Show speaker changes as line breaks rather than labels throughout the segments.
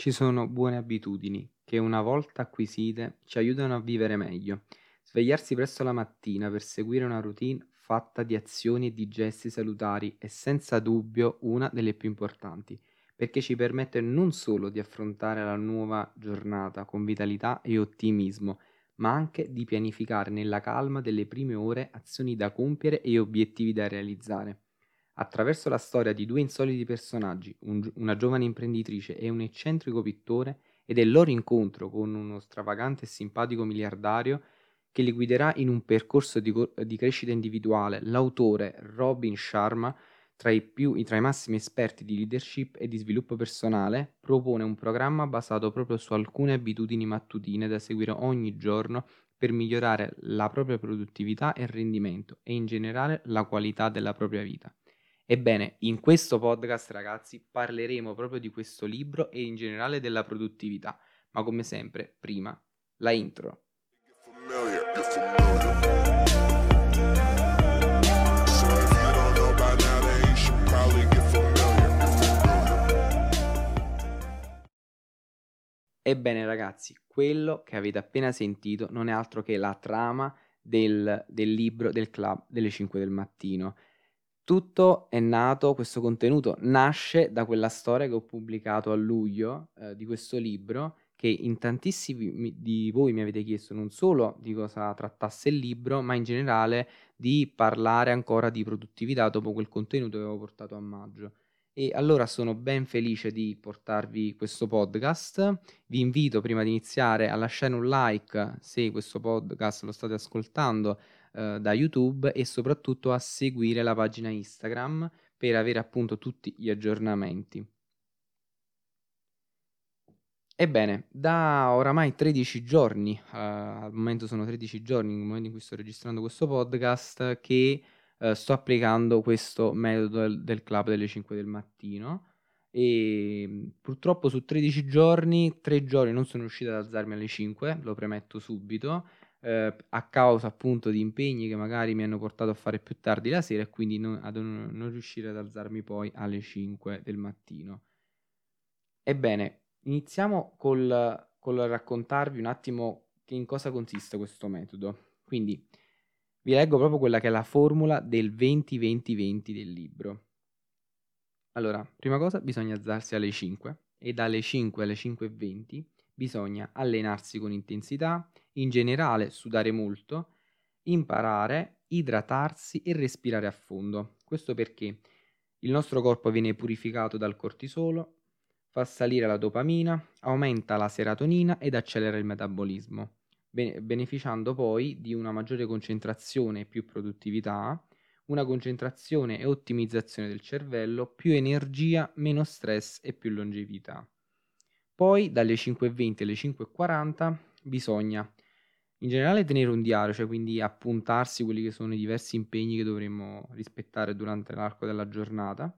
Ci sono buone abitudini che una volta acquisite ci aiutano a vivere meglio. Svegliarsi presto la mattina per seguire una routine fatta di azioni e di gesti salutari è senza dubbio una delle più importanti, perché ci permette non solo di affrontare la nuova giornata con vitalità e ottimismo, ma anche di pianificare nella calma delle prime ore azioni da compiere e obiettivi da realizzare. Attraverso la storia di due insoliti personaggi, un una giovane imprenditrice e un eccentrico pittore, ed il loro incontro con uno stravagante e simpatico miliardario che li guiderà in un percorso di, di crescita individuale, l'autore Robin Sharma, tra i, più, tra i massimi esperti di leadership e di sviluppo personale, propone un programma basato proprio su alcune abitudini mattutine da seguire ogni giorno per migliorare la propria produttività e rendimento e in generale la qualità della propria vita. Ebbene, in questo podcast, ragazzi, parleremo proprio di questo libro e in generale della produttività, ma come sempre, prima la intro. Ebbene ragazzi, quello che avete appena sentito non è altro che la trama del, del libro del club delle 5 del mattino tutto è nato, questo contenuto nasce da quella storia che ho pubblicato a luglio eh, di questo libro che in tantissimi di voi mi avete chiesto non solo di cosa trattasse il libro, ma in generale di parlare ancora di produttività dopo quel contenuto che avevo portato a maggio. E allora sono ben felice di portarvi questo podcast. Vi invito prima di iniziare a lasciare un like se questo podcast lo state ascoltando eh, da YouTube e soprattutto a seguire la pagina Instagram per avere appunto tutti gli aggiornamenti. Ebbene, da oramai 13 giorni, uh, al momento sono 13 giorni, nel momento in cui sto registrando questo podcast, che uh, sto applicando questo metodo del, del, club delle 5 del mattino e purtroppo su 13 giorni, 3 giorni non sono riuscito ad alzarmi alle 5, lo premetto subito, eh, a causa appunto di impegni che magari mi hanno portato a fare più tardi la sera e quindi non, ad non, non riuscire ad alzarmi poi alle 5 del mattino. Ebbene, iniziamo col, col raccontarvi un attimo in cosa consiste questo metodo. Quindi vi leggo proprio quella che è la formula del 20-20-20 del libro. Allora, prima cosa bisogna alzarsi alle 5 e dalle 5 alle 5.20 bisogna allenarsi con intensità, in generale sudare molto, imparare, idratarsi e respirare a fondo. Questo perché il nostro corpo viene purificato dal cortisolo, fa salire la dopamina, aumenta la serotonina ed accelera il metabolismo, beneficiando poi di una maggiore concentrazione e più produttività, una concentrazione e ottimizzazione del cervello, più energia, meno stress e più longevità. Poi dalle 5.20 alle 5.40 bisogna in generale tenere un diario, cioè quindi appuntarsi quelli che sono i diversi impegni che dovremmo rispettare durante l'arco della giornata,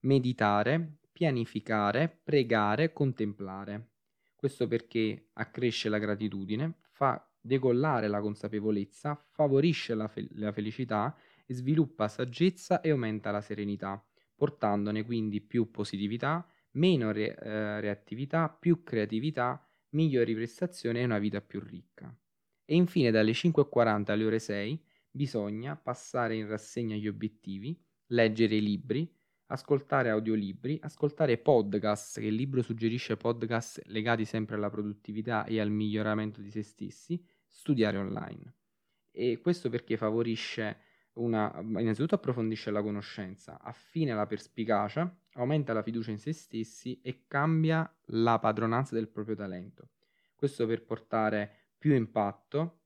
meditare, pianificare, pregare, contemplare. Questo perché accresce la gratitudine, fa decollare la consapevolezza, favorisce la, fe- la felicità e sviluppa saggezza e aumenta la serenità, portandone quindi più positività, meno re- eh, reattività, più creatività, migliori prestazioni e una vita più ricca. E infine dalle 5.40 alle ore 6 bisogna passare in rassegna gli obiettivi, leggere i libri, ascoltare audiolibri, ascoltare podcast, che il libro suggerisce podcast legati sempre alla produttività e al miglioramento di se stessi, studiare online. E questo perché favorisce una, innanzitutto approfondisce la conoscenza, affina la perspicacia, aumenta la fiducia in se stessi e cambia la padronanza del proprio talento. Questo per portare più impatto,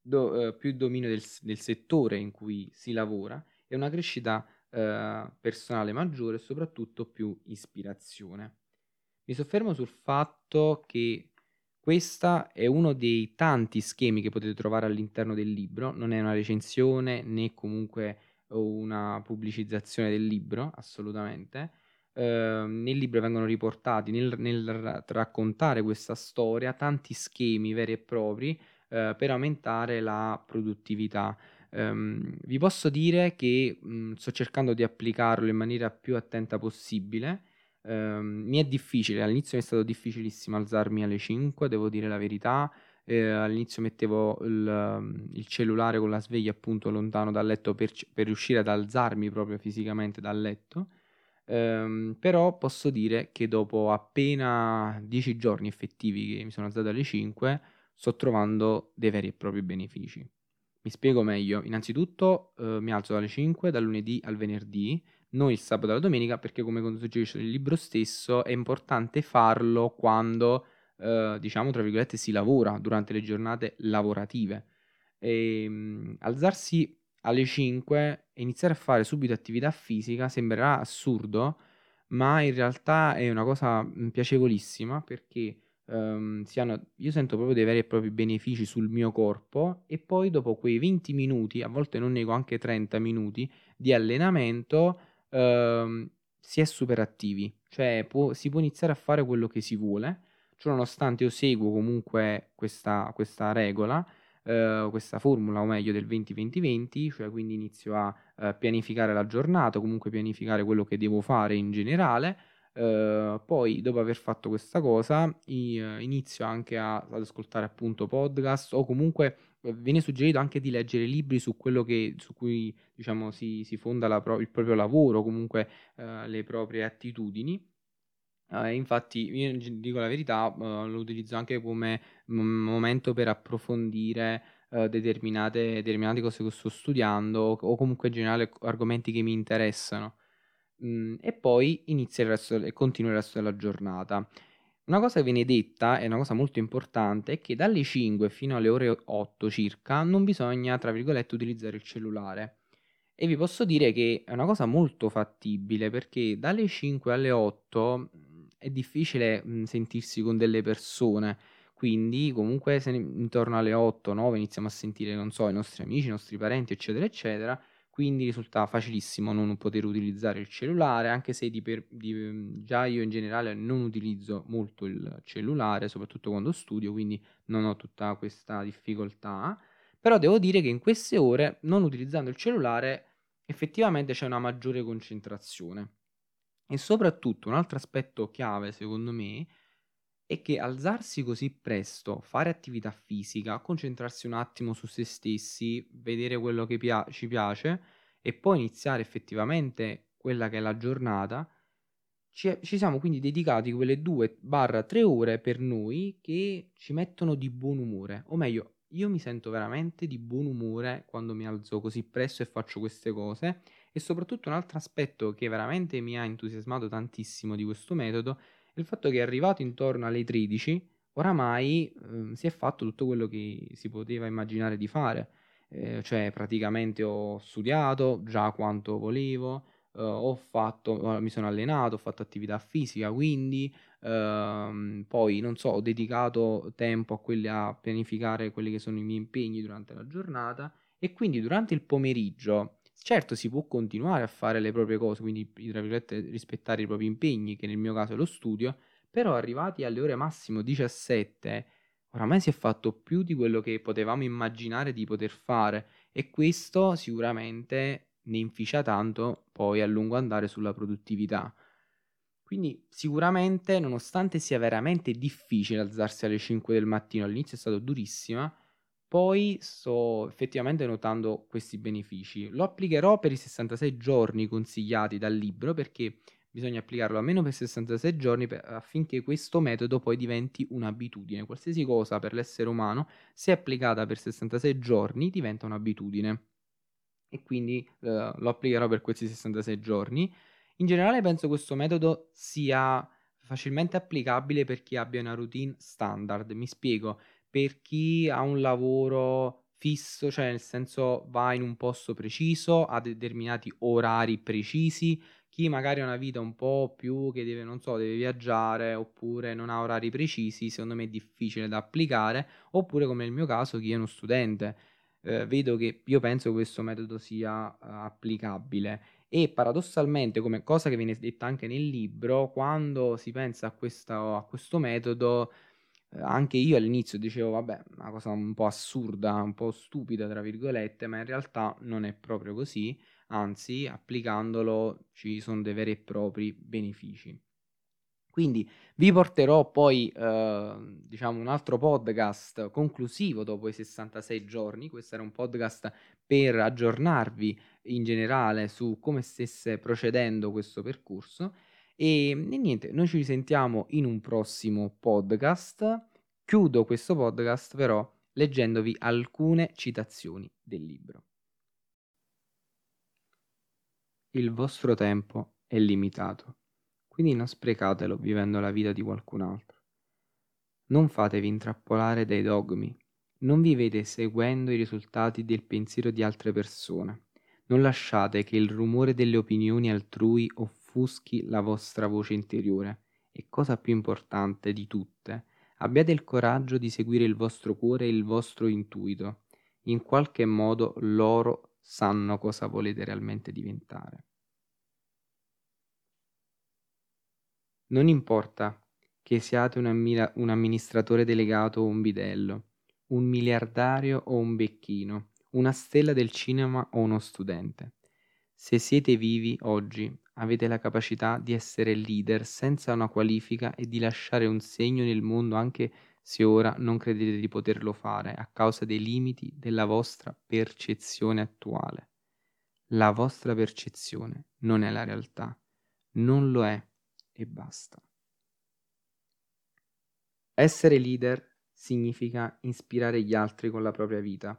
do, eh, più dominio del, del, settore in cui si lavora e una crescita eh, personale maggiore e soprattutto più ispirazione. Mi soffermo sul fatto che questo è uno dei tanti schemi che potete trovare all'interno del libro, non è una recensione né comunque una pubblicizzazione del libro, assolutamente, eh, nel libro vengono riportati nel, nel, raccontare questa storia tanti schemi veri e propri eh, per aumentare la produttività. Um, vi posso dire che mh, sto cercando di applicarlo in maniera più attenta possibile. Ehm, mi è difficile, all'inizio mi è stato difficilissimo alzarmi alle 5, devo dire la verità. Eh, all'inizio mettevo il, mm, il, cellulare con la sveglia appunto lontano dal letto per, per riuscire ad alzarmi proprio fisicamente dal letto. Ehm, però posso dire che dopo appena 10 giorni effettivi che mi sono alzato alle 5, sto trovando dei veri e propri benefici. Mi spiego meglio. Innanzitutto eh, mi alzo alle 5 dal lunedì al venerdì, non il sabato e la domenica, perché come suggerisce il libro stesso è importante farlo quando, eh, diciamo, tra virgolette, si lavora, durante le giornate lavorative. E, ehm, mh, alzarsi alle 5 e iniziare a fare subito attività fisica sembrerà assurdo, ma in realtà è una cosa mm, piacevolissima perché um, hanno, io sento proprio dei veri e propri benefici sul mio corpo e poi dopo quei 20 minuti, a volte non nego anche 30 minuti di allenamento, um, si è super attivi, cioè può, si può iniziare a fare quello che si vuole, cioè nonostante io seguo comunque questa, questa regola, Uh, questa formula, o meglio del 20-20-20, cioè quindi inizio a uh, pianificare la giornata, comunque pianificare quello che devo fare in generale, Uh, poi, dopo aver fatto questa cosa, uh, inizio anche a, ad ascoltare appunto podcast o comunque uh, viene suggerito anche di leggere libri su quello che, su cui diciamo si, si fonda pro- il proprio lavoro, comunque le proprie attitudini. Infatti, io dico la verità, lo utilizzo anche come m- momento per approfondire determinate, determinate cose che sto studiando o comunque in generale argomenti che mi interessano. Mhmm, e poi inizia il resto e continua il resto della giornata. Una cosa che viene detta, e una cosa molto importante, è che dalle 5 fino alle ore 8 circa non bisogna, tra virgolette, "utilizzare il cellulare". E vi posso dire che è una cosa molto fattibile, perché dalle 5 alle 8, mhmm, è difficile, mhmm, sentirsi con delle persone, quindi comunque se intorno alle 8, 9 iniziamo a sentire, non so, i nostri amici, i nostri parenti, eccetera, eccetera, quindi risulta facilissimo non poter utilizzare il cellulare, anche se di per, di, mhmm, già io in generale non utilizzo molto il cellulare, soprattutto quando studio, quindi non ho tutta questa difficoltà. Però devo dire che in queste ore, non utilizzando il cellulare, effettivamente c'è una maggiore concentrazione. E soprattutto un altro aspetto chiave, secondo me, è che alzarsi così presto, fare attività fisica, concentrarsi un attimo su se stessi, vedere quello che pia- ci piace e poi iniziare effettivamente quella che è la giornata, ci, ci siamo quindi dedicati quelle 2-3 ore per noi che ci mettono di buon umore, o meglio, io mi sento veramente di buon umore quando mi alzo così presto e faccio queste cose e soprattutto un altro aspetto che veramente mi ha entusiasmato tantissimo di questo metodo il fatto che è arrivato intorno alle 13, oramai eh, si è fatto tutto quello che si poteva immaginare di fare. Eh, cioè, praticamente ho studiato già quanto volevo, eh, ho fatto, mi sono allenato, ho fatto attività fisica, quindi ehm, poi non so, ho dedicato tempo a, quelli, a pianificare quelli che sono i miei impegni durante la giornata e quindi durante il pomeriggio Certo, si può continuare a fare le proprie cose, quindi tra virgolette rispettare i propri impegni, che nel mio caso è lo studio, però arrivati alle ore massimo 17, oramai si è fatto più di quello che potevamo immaginare di poter fare e questo sicuramente ne inficia tanto poi a lungo andare sulla produttività. Quindi sicuramente, nonostante sia veramente difficile alzarsi alle 5 del mattino, all'inizio è stato durissima, poi sto effettivamente notando questi benefici. Lo applicherò per i 66 giorni consigliati dal libro perché bisogna applicarlo almeno per 66 giorni per, affinché questo metodo poi diventi un'abitudine. Qualsiasi cosa per l'essere umano, se applicata per 66 giorni, diventa un'abitudine. E quindi eh, lo applicherò per questi 66 giorni. In generale penso questo metodo sia facilmente applicabile per chi abbia una routine standard. Mi spiego per chi ha un lavoro fisso, cioè nel senso va in un posto preciso, ha determinati orari precisi, chi magari ha una vita un po' più che deve, non so, deve viaggiare oppure non ha orari precisi, secondo me è difficile da applicare, oppure come nel mio caso chi è uno studente. Eh, vedo che io penso che questo metodo sia uh, applicabile e paradossalmente, come cosa che viene detta anche nel libro, quando si pensa a, questa, a questo metodo anche io all'inizio dicevo, vabbè, una cosa un po' assurda, un po' stupida, tra virgolette, ma in realtà non è proprio così, anzi, applicandolo ci sono dei veri e propri benefici. Quindi vi porterò poi, eh, diciamo, un altro podcast conclusivo dopo i 66 giorni. Questo era un podcast per aggiornarvi in generale su come stesse procedendo questo percorso. E, e niente, noi ci risentiamo in un prossimo podcast. Chiudo questo podcast però leggendovi alcune citazioni del libro. Il vostro tempo è limitato quindi non sprecatelo vivendo la vita di qualcun altro. Non fatevi intrappolare dai dogmi, non vivete seguendo i risultati del pensiero di altre persone. Non lasciate che il rumore delle opinioni altrui offuschi la vostra voce interiore. E cosa più importante di tutte, abbiate il coraggio di seguire il vostro cuore e il vostro intuito. In qualche modo loro sanno cosa volete realmente diventare. Non importa che siate un, ammira- un amministratore delegato o un bidello, un miliardario o un becchino, una stella del cinema o uno studente. Se siete vivi oggi, avete la capacità di essere leader senza una qualifica e di lasciare un segno nel mondo anche se ora non credete di poterlo fare a causa dei limiti della vostra percezione attuale. La vostra percezione non è la realtà, non lo è e basta. Essere leader significa ispirare gli altri con la propria vita.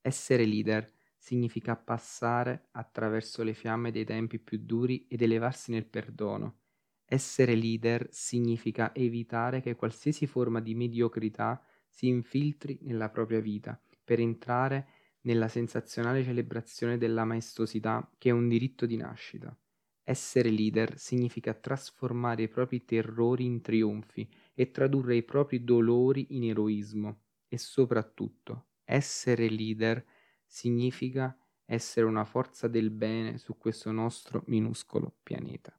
Essere leader significa passare attraverso le fiamme dei tempi più duri ed elevarsi nel perdono. Essere leader significa evitare che qualsiasi forma di mediocrità si infiltri nella propria vita per entrare nella sensazionale celebrazione della maestosità che è un diritto di nascita. Essere leader significa trasformare i propri terrori in trionfi e tradurre i propri dolori in eroismo. E soprattutto, essere leader significa essere una forza del bene su questo nostro minuscolo pianeta.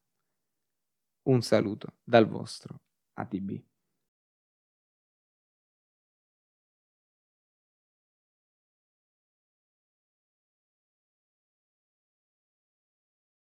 Un saluto dal vostro ATB.